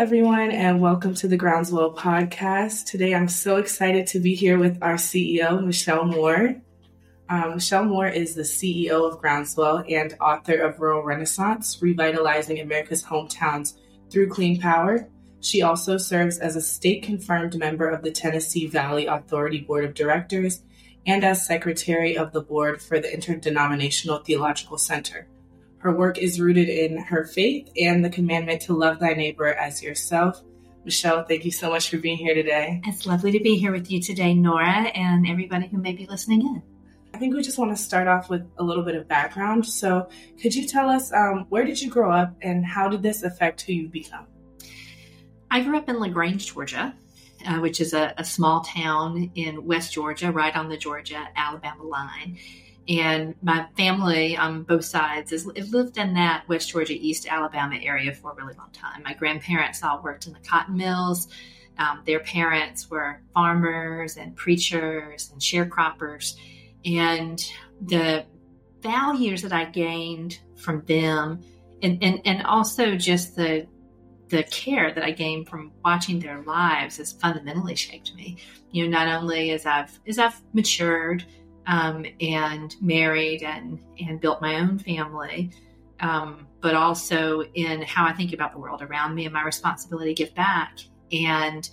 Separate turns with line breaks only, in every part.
everyone, and welcome to the Groundswell podcast. Today, I'm so excited to be here with our CEO, Michelle Moore. Um, Michelle Moore is the CEO of Groundswell and author of Rural Renaissance Revitalizing America's Hometowns Through Clean Power. She also serves as a state confirmed member of the Tennessee Valley Authority Board of Directors and as secretary of the board for the Interdenominational Theological Center. Her work is rooted in her faith and the commandment to love thy neighbor as yourself. Michelle, thank you so much for being here today.
It's lovely to be here with you today, Nora, and everybody who may be listening in.
I think we just want to start off with a little bit of background. So, could you tell us um, where did you grow up and how did this affect who you've become?
I grew up in LaGrange, Georgia, uh, which is a, a small town in West Georgia, right on the Georgia Alabama line. And my family on both sides has lived in that West Georgia, East Alabama area for a really long time. My grandparents all worked in the cotton mills. Um, their parents were farmers and preachers and sharecroppers. And the values that I gained from them, and, and, and also just the the care that I gained from watching their lives has fundamentally shaped me. You know, not only as I've as I've matured um, and married and and built my own family, um, but also in how I think about the world around me and my responsibility to give back. And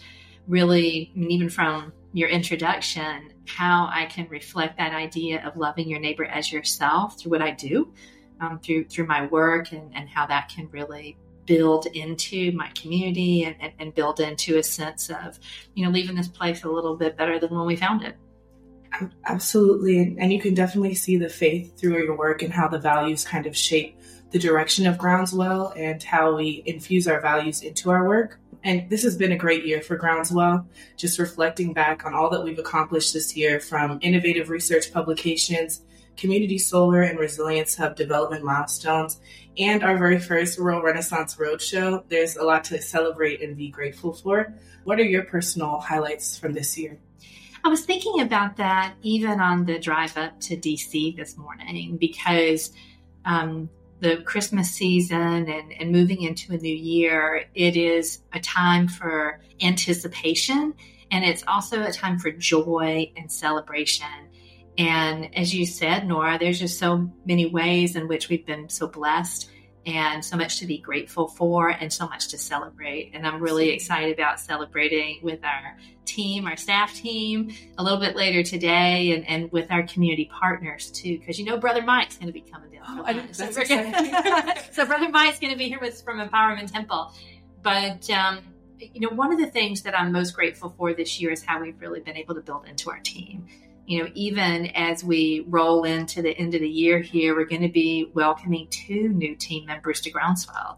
really, even from your introduction, how I can reflect that idea of loving your neighbor as yourself through what I do, um, through through my work, and, and how that can really build into my community and, and, and build into a sense of, you know, leaving this place a little bit better than when we found it.
Absolutely. And you can definitely see the faith through your work and how the values kind of shape the direction of Groundswell and how we infuse our values into our work. And this has been a great year for Groundswell, just reflecting back on all that we've accomplished this year from innovative research publications, community solar and resilience hub development milestones, and our very first Rural Renaissance Roadshow. There's a lot to celebrate and be grateful for. What are your personal highlights from this year?
I was thinking about that even on the drive up to DC this morning because um, the Christmas season and, and moving into a new year, it is a time for anticipation and it's also a time for joy and celebration. And as you said, Nora, there's just so many ways in which we've been so blessed and so much to be grateful for and so much to celebrate. And I'm really excited about celebrating with our team, our staff team, a little bit later today and, and with our community partners too, because you know Brother Mike's going to be coming down.
Oh, I
so, so Brother Mike's going to be here with from Empowerment Temple. But, um, you know, one of the things that I'm most grateful for this year is how we've really been able to build into our team you know, even as we roll into the end of the year here, we're going to be welcoming two new team members to Groundswell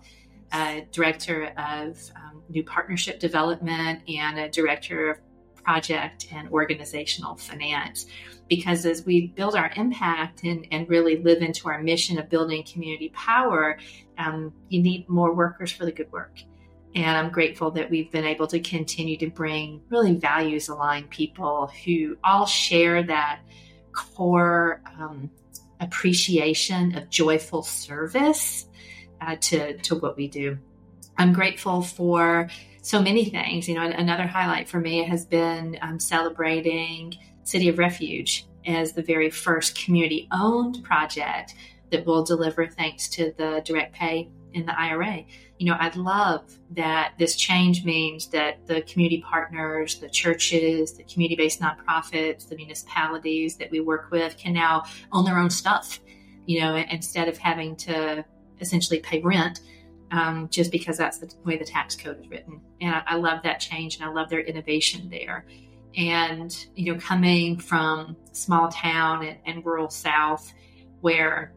a director of um, new partnership development and a director of project and organizational finance. Because as we build our impact and, and really live into our mission of building community power, um, you need more workers for the good work. And I'm grateful that we've been able to continue to bring really values aligned people who all share that core um, appreciation of joyful service uh, to, to what we do. I'm grateful for so many things. You know, another highlight for me has been um, celebrating City of Refuge as the very first community owned project that will deliver thanks to the direct pay in the IRA you know, I'd love that this change means that the community partners, the churches, the community based nonprofits, the municipalities that we work with can now own their own stuff, you know, instead of having to essentially pay rent um, just because that's the way the tax code is written. And I, I love that change and I love their innovation there. And, you know, coming from small town and, and rural South where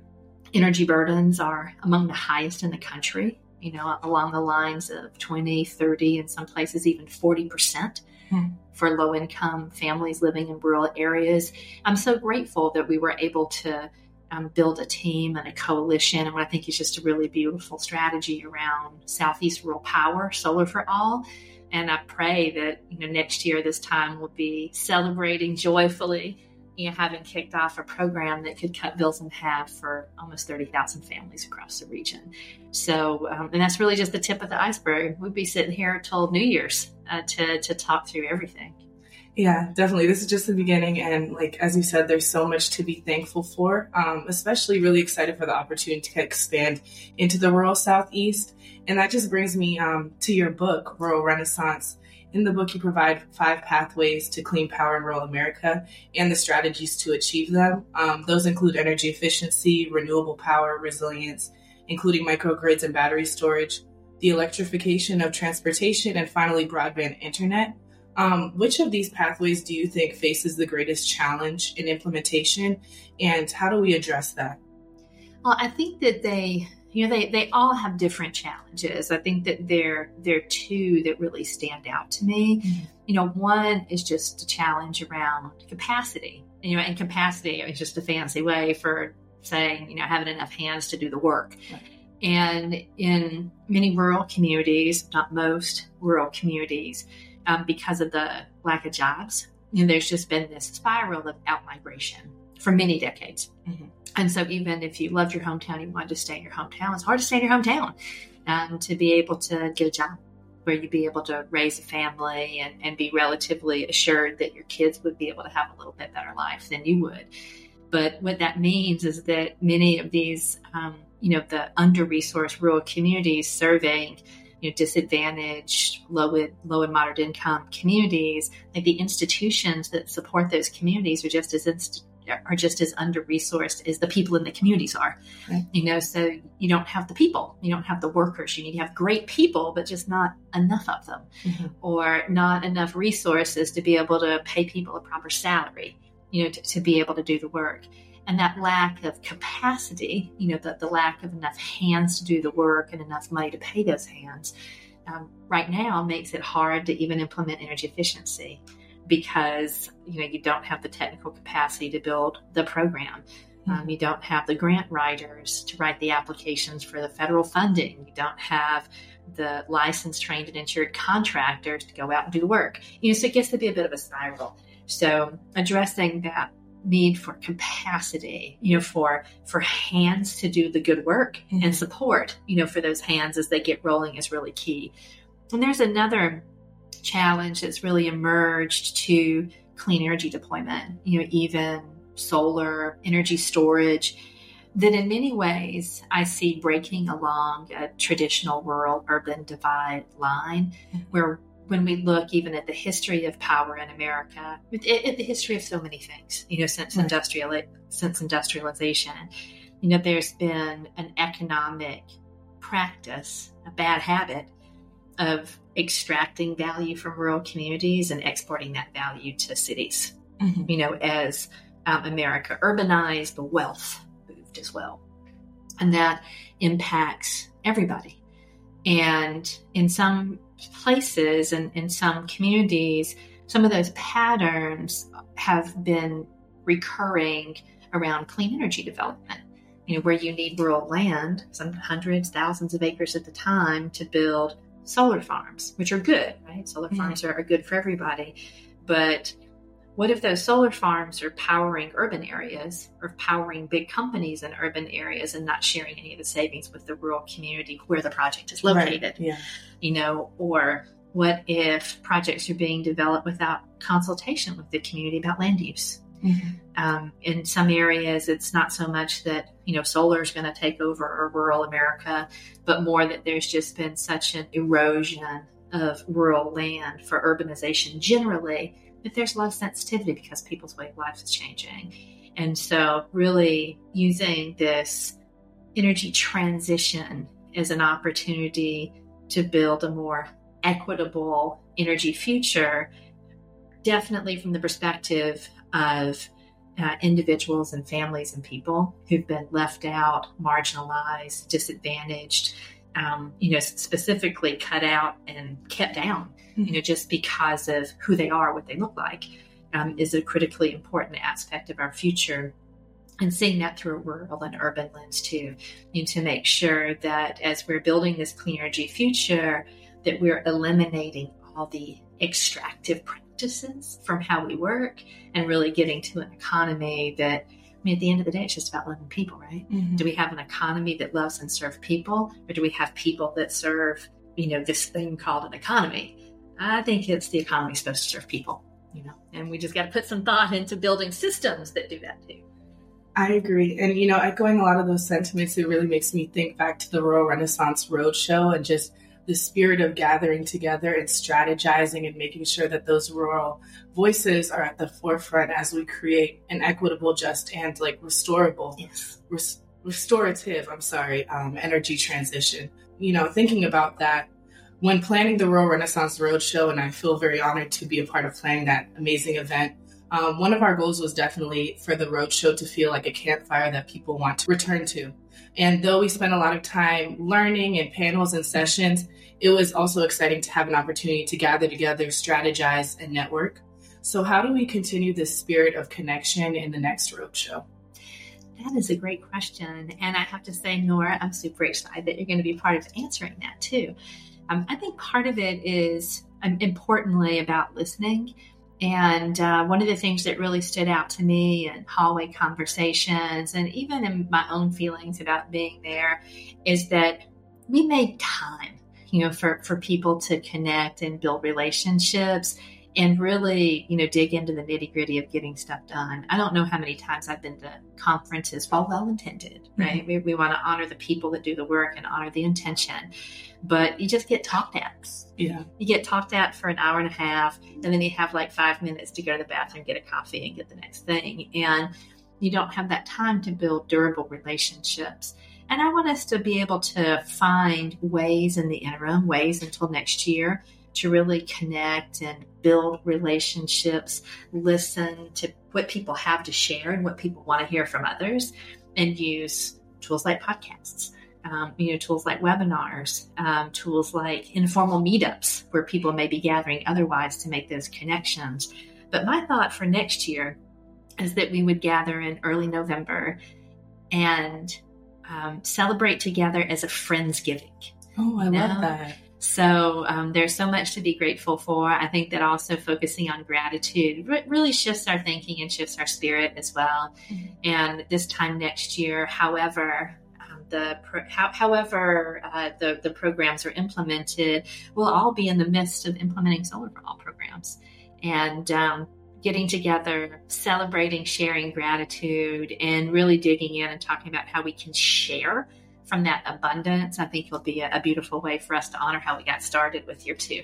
energy burdens are among the highest in the country you know, along the lines of 20, 30, in some places even 40% hmm. for low income families living in rural areas. I'm so grateful that we were able to um, build a team and a coalition and what I think is just a really beautiful strategy around Southeast Rural Power, Solar for All. And I pray that, you know, next year, this time we'll be celebrating joyfully you know, having kicked off a program that could cut bills in half for almost 30,000 families across the region. So, um, and that's really just the tip of the iceberg. We'd be sitting here till New Year's uh, to, to talk through everything.
Yeah, definitely. This is just the beginning. And like, as you said, there's so much to be thankful for, um, especially really excited for the opportunity to expand into the rural Southeast. And that just brings me um, to your book, Rural Renaissance. In the book, you provide five pathways to clean power in rural America and the strategies to achieve them. Um, those include energy efficiency, renewable power, resilience, including microgrids and battery storage, the electrification of transportation, and finally, broadband internet. Um, which of these pathways do you think faces the greatest challenge in implementation, and how do we address that?
Well, I think that they, you know, they, they all have different challenges. I think that there there are two that really stand out to me. Mm-hmm. You know, one is just a challenge around capacity. You know, and capacity is just a fancy way for saying, you know, having enough hands to do the work. Right. And in many rural communities, not most rural communities, um, because of the lack of jobs. And there's just been this spiral of outmigration for many decades. Mm-hmm. And so, even if you loved your hometown, you wanted to stay in your hometown, it's hard to stay in your hometown um, to be able to get a job where you'd be able to raise a family and, and be relatively assured that your kids would be able to have a little bit better life than you would. But what that means is that many of these, um, you know, the under resourced rural communities serving you know, disadvantaged, low low and moderate income communities, like the institutions that support those communities are just as are just as under resourced as the people in the communities are. Right. You know, so you don't have the people, you don't have the workers. You need to have great people, but just not enough of them, mm-hmm. or not enough resources to be able to pay people a proper salary. You know, to, to be able to do the work and that lack of capacity, you know, the, the lack of enough hands to do the work and enough money to pay those hands, um, right now makes it hard to even implement energy efficiency because you know you don't have the technical capacity to build the program. Um, mm-hmm. you don't have the grant writers to write the applications for the federal funding. You don't have the licensed, trained, and insured contractors to go out and do the work. You know, so it gets to be a bit of a spiral. So addressing that need for capacity, you know, for for hands to do the good work mm-hmm. and support, you know, for those hands as they get rolling is really key. And there's another challenge that's really emerged to clean energy deployment, you know, even solar energy storage that in many ways I see breaking along a traditional rural urban divide line mm-hmm. where when we look even at the history of power in America, the history of so many things, you know, since right. industrial since industrialization, you know, there's been an economic practice, a bad habit of extracting value from rural communities and exporting that value to cities. Mm-hmm. You know, as um, America urbanized, the wealth moved as well, and that impacts everybody. And in some places and in some communities, some of those patterns have been recurring around clean energy development. You know, where you need rural land, some hundreds, thousands of acres at the time, to build solar farms, which are good, right? Solar mm-hmm. farms are, are good for everybody. But what if those solar farms are powering urban areas or powering big companies in urban areas and not sharing any of the savings with the rural community where the project is located? Right. Yeah. You know, or what if projects are being developed without consultation with the community about land use? Mm-hmm. Um, in some areas, it's not so much that you know solar is going to take over rural America, but more that there's just been such an erosion of rural land for urbanization generally but there's a lot of sensitivity because people's way of life is changing. And so, really using this energy transition as an opportunity to build a more equitable energy future, definitely from the perspective of uh, individuals and families and people who've been left out, marginalized, disadvantaged, um, you know, specifically cut out and kept down, mm-hmm. you know, just because of who they are, what they look like, um, is a critically important aspect of our future. And seeing that through a rural and urban lens too, you know, to make sure that as we're building this clean energy future, that we're eliminating all the extractive practices from how we work and really getting to an economy that I mean, at the end of the day, it's just about loving people, right? Mm-hmm. Do we have an economy that loves and serves people, or do we have people that serve, you know, this thing called an economy? I think it's the economy supposed to serve people, you know, and we just got to put some thought into building systems that do that too.
I agree. And, you know, echoing a lot of those sentiments, it really makes me think back to the Rural Renaissance Roadshow and just the spirit of gathering together and strategizing and making sure that those rural voices are at the forefront as we create an equitable, just, and like restorable,
yes.
res- restorative, I'm sorry, um, energy transition. You know, thinking about that when planning the Rural Renaissance Roadshow, and I feel very honored to be a part of planning that amazing event. Um, one of our goals was definitely for the roadshow to feel like a campfire that people want to return to. And though we spent a lot of time learning and panels and sessions, it was also exciting to have an opportunity to gather together, strategize, and network. So, how do we continue this spirit of connection in the next roadshow?
That is a great question. And I have to say, Nora, I'm super excited that you're going to be part of answering that too. Um, I think part of it is um, importantly about listening and uh, one of the things that really stood out to me in hallway conversations and even in my own feelings about being there is that we made time, you know, for, for people to connect and build relationships and really, you know, dig into the nitty gritty of getting stuff done. I don't know how many times I've been to conferences, all well intended, right? Mm-hmm. We, we want to honor the people that do the work and honor the intention but you just get talked at.
Yeah.
You get talked at for an hour and a half, and then you have like five minutes to go to the bathroom, get a coffee, and get the next thing. And you don't have that time to build durable relationships. And I want us to be able to find ways in the interim, ways until next year, to really connect and build relationships, listen to what people have to share and what people want to hear from others, and use tools like podcasts um, you know, tools like webinars, um, tools like informal meetups where people may be gathering otherwise to make those connections. But my thought for next year is that we would gather in early November and um, celebrate together as a Friendsgiving.
Oh, I love that.
So um, there's so much to be grateful for. I think that also focusing on gratitude really shifts our thinking and shifts our spirit as well. Mm-hmm. And this time next year, however, the however uh, the the programs are implemented, we'll all be in the midst of implementing Solar for All programs, and um, getting together, celebrating, sharing gratitude, and really digging in and talking about how we can share from that abundance. I think will be a, a beautiful way for us to honor how we got started with year two.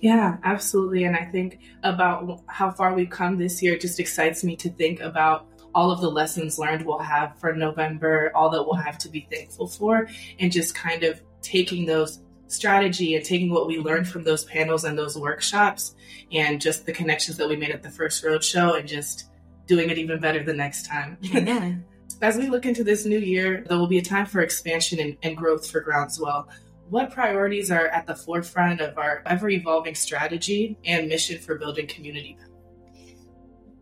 Yeah, absolutely. And I think about how far we've come this year, it just excites me to think about all of the lessons learned we'll have for November, all that we'll have to be thankful for, and just kind of taking those strategy and taking what we learned from those panels and those workshops and just the connections that we made at the first roadshow and just doing it even better the next time.
Yeah.
As we look into this new year, there will be a time for expansion and, and growth for Groundswell. What priorities are at the forefront of our ever evolving strategy and mission for building community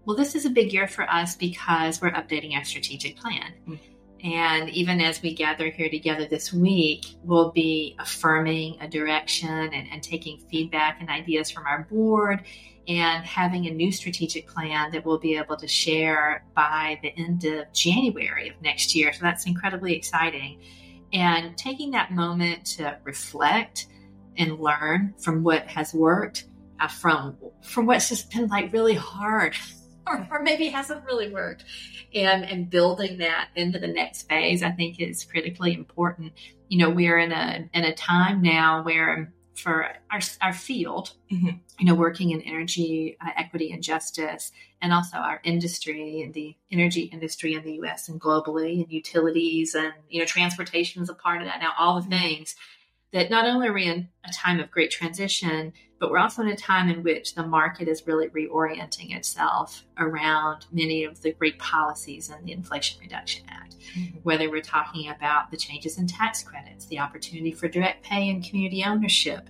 well, this is a big year for us because we're updating our strategic plan. Mm-hmm. And even as we gather here together this week, we'll be affirming a direction and, and taking feedback and ideas from our board and having a new strategic plan that we'll be able to share by the end of January of next year. So that's incredibly exciting. And taking that moment to reflect and learn from what has worked, uh, from from what's just been like really hard or, or maybe hasn't really worked. And, and building that into the next phase, I think is critically important. You know, we're in a, in a time now where for our, our field, mm-hmm. you know, working in energy uh, equity and justice, and also our industry, and the energy industry in the U.S. and globally, and utilities, and you know, transportation is a part of that. Now, all the things that not only are we in a time of great transition, but we're also in a time in which the market is really reorienting itself around many of the great policies in the Inflation Reduction Act. Mm-hmm. Whether we're talking about the changes in tax credits, the opportunity for direct pay and community ownership,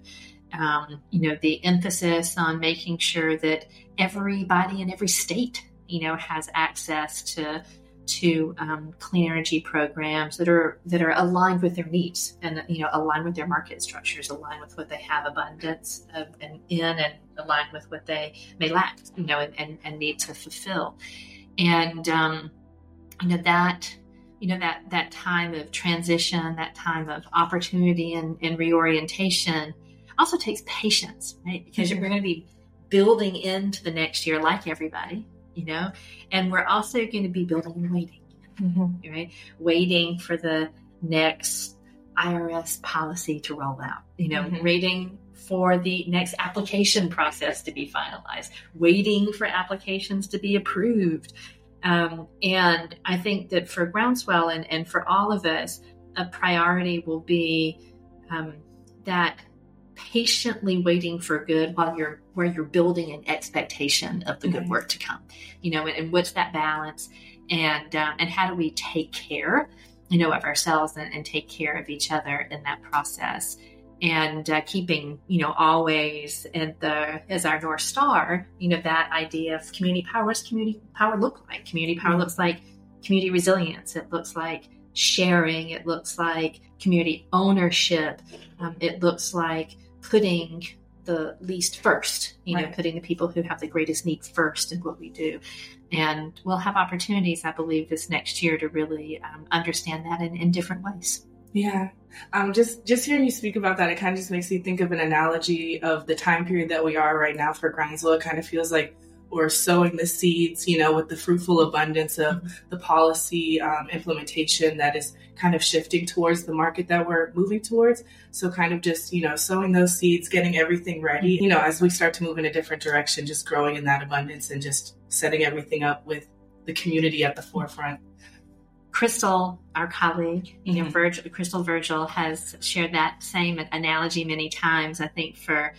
um, you know, the emphasis on making sure that everybody in every state, you know, has access to to um, clean energy programs that are that are aligned with their needs and you know aligned with their market structures, aligned with what they have abundance of and in and aligned with what they may lack, you know, and, and, and need to fulfill. And, um, you know, that, you know, that, that time of transition, that time of opportunity and, and reorientation also takes patience, right? Because mm-hmm. you're going to be building into the next year like everybody, you know, and we're also going to be building and waiting, mm-hmm. right? Waiting for the next IRS policy to roll out, you know, mm-hmm. waiting for the next application process to be finalized, waiting for applications to be approved. Um, and I think that for Groundswell and, and for all of us, a priority will be um, that patiently waiting for good while you're where you're building an expectation of the good work to come you know and, and what's that balance? And um, and how do we take care you know of ourselves and, and take care of each other in that process? And uh, keeping you know always in the as our north star you know that idea of community power what's community power look like? Community power mm-hmm. looks like community resilience. It looks like sharing. It looks like community ownership. Um, it looks like putting the least first, you right. know, putting the people who have the greatest needs first in what we do. And we'll have opportunities, I believe, this next year to really um, understand that in, in different ways.
Yeah. Um, just just hearing you speak about that, it kind of just makes me think of an analogy of the time period that we are right now for Groundswell. It kind of feels like we're sowing the seeds, you know, with the fruitful abundance of mm-hmm. the policy um, implementation that is kind of shifting towards the market that we're moving towards. So, kind of just, you know, sowing those seeds, getting everything ready, you know, as we start to move in a different direction, just growing in that abundance and just setting everything up with the community at the forefront.
Crystal, our colleague, you know, mm-hmm. Virgil, Crystal Virgil has shared that same analogy many times. I think for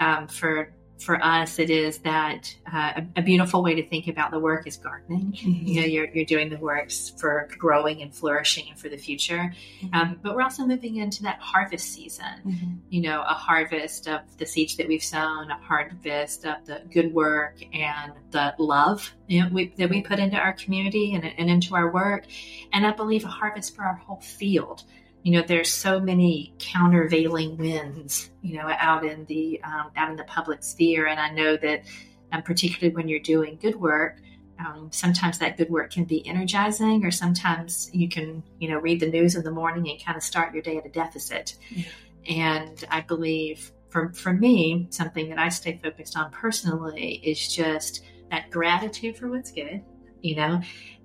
um, for for us, it is that uh, a, a, beautiful way to think about the work is gardening. Mm-hmm. You know, you're, you're doing the works for growing and flourishing and for the future. Mm-hmm. Um, but we're also moving into that harvest season. Mm-hmm. You know, a harvest of the seeds that we've sown, a harvest of the good work and the love you know, we, that we put into our community and, and into our work. And I believe a harvest for our whole field you know there's so many countervailing winds you know out in the um, out in the public sphere and i know that um, particularly when you're doing good work um, sometimes that good work can be energizing or sometimes you can you know read the news in the morning and kind of start your day at a deficit yeah. and i believe for, for me something that i stay focused on personally is just that gratitude for what's good you know?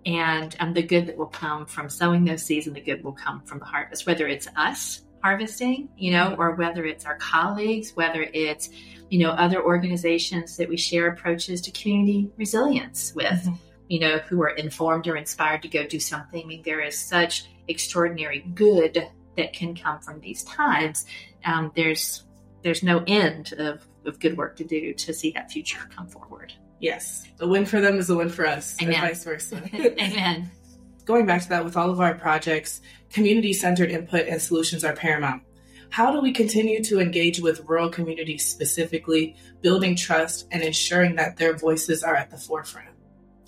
And um, the good that will come from sowing those seeds and the good will come from the harvest whether it's us harvesting you know or whether it's our colleagues whether it's you know other organizations that we share approaches to community resilience with mm-hmm. you know who are informed or inspired to go do something. I mean there is such extraordinary good that can come from these times. Um, there's there's no end of, of good work to do to see that future come forward
Yes. The win for them is a win for us, Amen. and vice versa.
Amen.
Going back to that, with all of our projects, community centered input and solutions are paramount. How do we continue to engage with rural communities specifically, building trust and ensuring that their voices are at the forefront?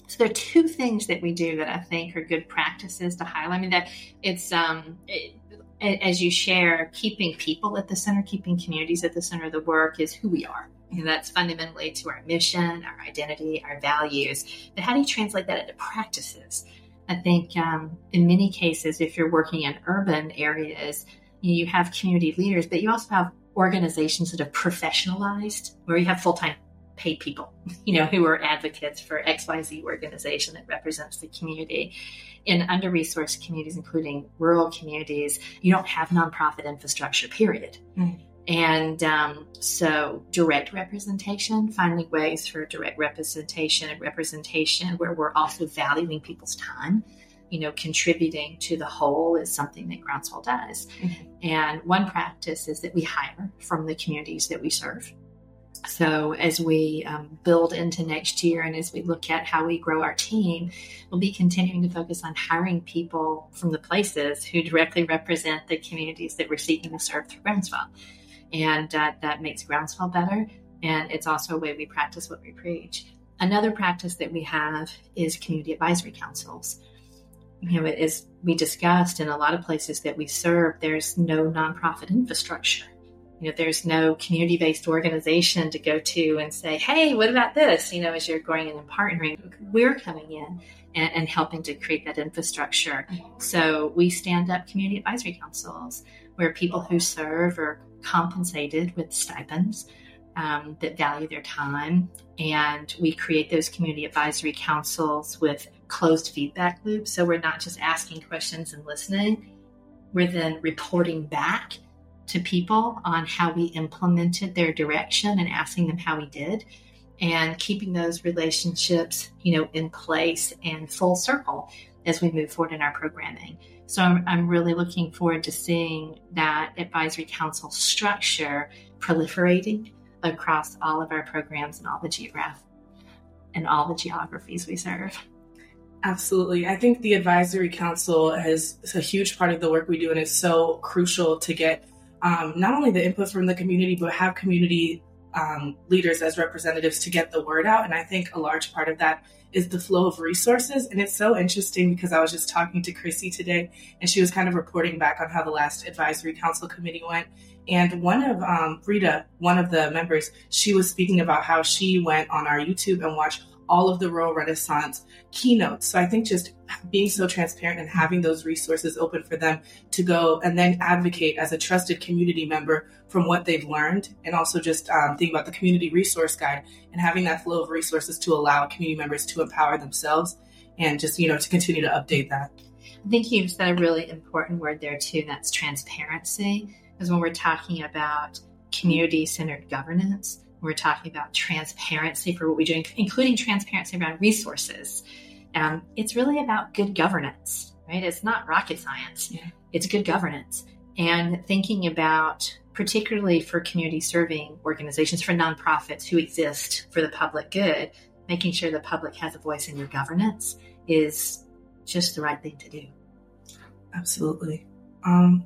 So there are two things that we do that I think are good practices to highlight. I mean that it's um, it, as you share, keeping people at the center, keeping communities at the center of the work is who we are. And that's fundamentally to our mission, our identity, our values. But how do you translate that into practices? I think um, in many cases, if you're working in urban areas, you have community leaders, but you also have organizations that have professionalized, where you have full time paid people, you know, who are advocates for XYZ organization that represents the community. In under resourced communities, including rural communities, you don't have nonprofit infrastructure, period. Mm. And um, so, direct representation, finding ways for direct representation and representation where we're also valuing people's time, you know, contributing to the whole is something that Groundswell does. Mm-hmm. And one practice is that we hire from the communities that we serve. So, as we um, build into next year and as we look at how we grow our team, we'll be continuing to focus on hiring people from the places who directly represent the communities that we're seeking to serve through Groundswell and uh, that makes groundswell better. And it's also a way we practice what we preach. Another practice that we have is community advisory councils. You know, as we discussed in a lot of places that we serve, there's no nonprofit infrastructure. You know, there's no community based organization to go to and say, hey, what about this? You know, as you're going in and partnering, we're coming in and, and helping to create that infrastructure. So we stand up community advisory councils where people who serve are compensated with stipends um, that value their time. And we create those community advisory councils with closed feedback loops. So we're not just asking questions and listening, we're then reporting back to people on how we implemented their direction and asking them how we did and keeping those relationships you know in place and full circle as we move forward in our programming so i'm, I'm really looking forward to seeing that advisory council structure proliferating across all of our programs and all the geograph and all the geographies we serve
Absolutely. I think the advisory council is a huge part of the work we do, and it's so crucial to get um, not only the input from the community, but have community um, leaders as representatives to get the word out. And I think a large part of that is the flow of resources. And it's so interesting because I was just talking to Chrissy today, and she was kind of reporting back on how the last advisory council committee went. And one of um, Rita, one of the members, she was speaking about how she went on our YouTube and watched all of the Rural Renaissance keynotes. So I think just being so transparent and having those resources open for them to go and then advocate as a trusted community member from what they've learned, and also just um, think about the community resource guide and having that flow of resources to allow community members to empower themselves and just you know to continue to update that.
I think you've said a really important word there too, and that's transparency. Because when we're talking about community centered governance, we're talking about transparency for what we do, including transparency around resources. Um, it's really about good governance, right? It's not rocket science. Yeah. It's good governance and thinking about particularly for community serving organizations, for nonprofits who exist for the public good, making sure the public has a voice in your governance is just the right thing to do.
Absolutely. Um,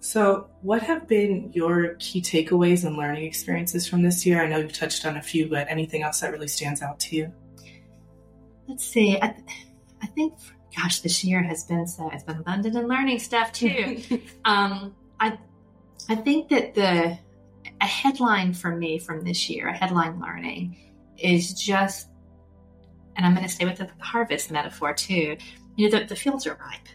so, what have been your key takeaways and learning experiences from this year? I know you've touched on a few, but anything else that really stands out to you?
Let's see. I, I think, gosh, this year has been so. It's been abundant in learning stuff too. um, I, I think that the a headline for me from this year, a headline learning, is just, and I'm going to stay with the harvest metaphor too. You know, the, the fields are ripe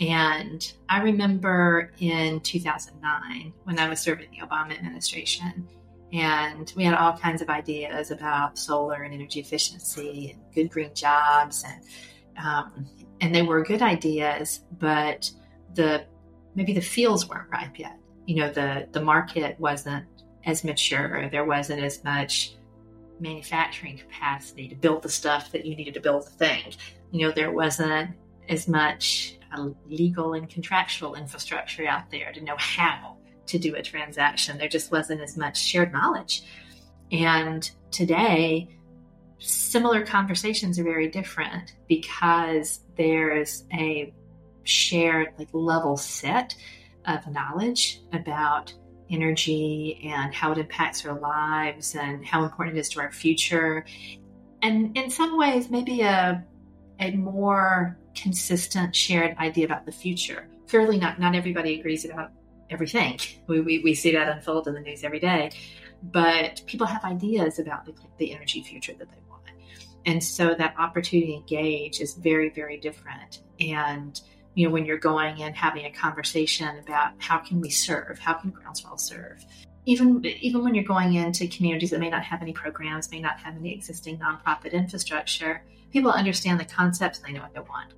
and I remember in 2009 when I was serving the Obama administration, and we had all kinds of ideas about solar and energy efficiency and good green jobs, and um, and they were good ideas, but the maybe the fields weren't ripe yet. You know, the the market wasn't as mature. There wasn't as much manufacturing capacity to build the stuff that you needed to build the thing. You know, there wasn't as much a legal and contractual infrastructure out there to know how to do a transaction. There just wasn't as much shared knowledge. And today, similar conversations are very different because there's a shared like level set of knowledge about energy and how it impacts our lives and how important it is to our future and in some ways maybe a a more consistent shared idea about the future. Clearly, not not everybody agrees about everything. We, we, we see that unfold in the news every day, but people have ideas about the, the energy future that they want. And so that opportunity to engage is very, very different. And you know, when you're going and having a conversation about how can we serve, how can Groundswell serve, even even when you're going into communities that may not have any programs, may not have any existing nonprofit infrastructure, people understand the concepts and they know what they want.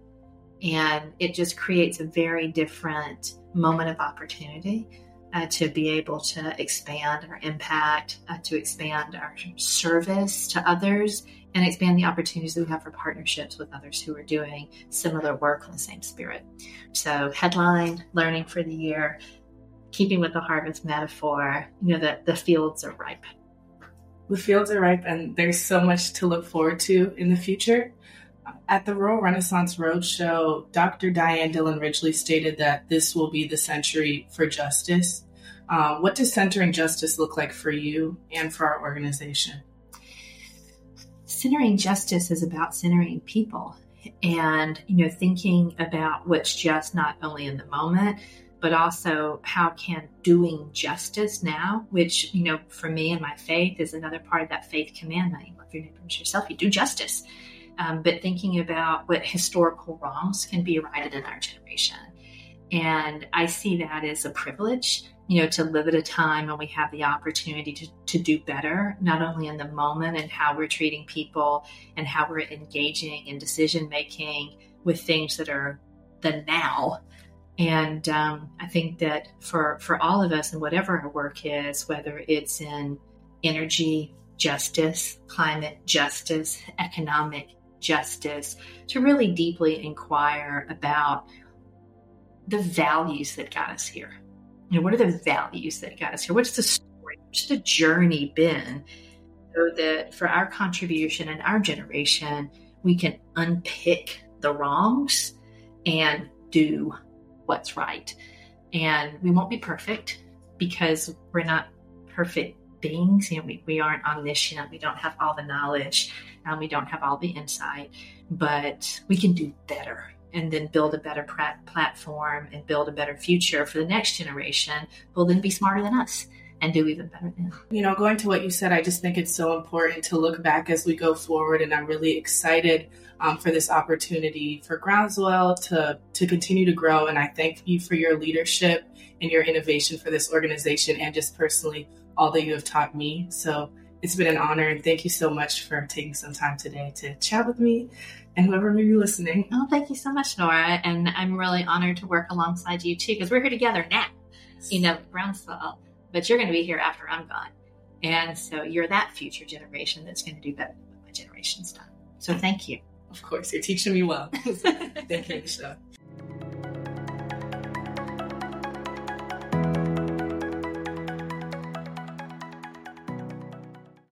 And it just creates a very different moment of opportunity uh, to be able to expand our impact, uh, to expand our service to others, and expand the opportunities that we have for partnerships with others who are doing similar work in the same spirit. So, headline learning for the year, keeping with the harvest metaphor, you know, that the fields are ripe.
The fields are ripe, and there's so much to look forward to in the future. At the Rural Renaissance Roadshow, Dr. Dianne Dillon Ridgley stated that this will be the century for justice. Uh, what does centering justice look like for you and for our organization?
Centering justice is about centering people and you know thinking about what's just not only in the moment but also how can doing justice now, which, you know, for me and my faith is another part of that faith commandment. You love your neighbor as yourself, you do justice. Um, but thinking about what historical wrongs can be righted in our generation. And I see that as a privilege, you know, to live at a time when we have the opportunity to, to do better, not only in the moment and how we're treating people and how we're engaging in decision making with things that are the now, and um, I think that for for all of us, and whatever our work is, whether it's in energy justice, climate justice, economic justice, to really deeply inquire about the values that got us here. You know, what are the values that got us here? What's the story? What's the journey been? So that for our contribution and our generation, we can unpick the wrongs and do what's right. And we won't be perfect because we're not perfect beings. You know, we, we aren't omniscient. We don't have all the knowledge and we don't have all the insight, but we can do better and then build a better platform and build a better future for the next generation who will then be smarter than us and do even better than.
You know, going to what you said, I just think it's so important to look back as we go forward, and I'm really excited um, for this opportunity for Groundswell to to continue to grow. And I thank you for your leadership and your innovation for this organization, and just personally all that you have taught me. So it's been an honor, and thank you so much for taking some time today to chat with me and whoever may be listening.
Oh, thank you so much, Nora. And I'm really honored to work alongside you too, because we're here together now, you know, Groundswell but you're going to be here after I'm gone. And so you're that future generation that's going to do better than what my generation's done. So thank you.
Of course, you're teaching me well. thank you, Michelle.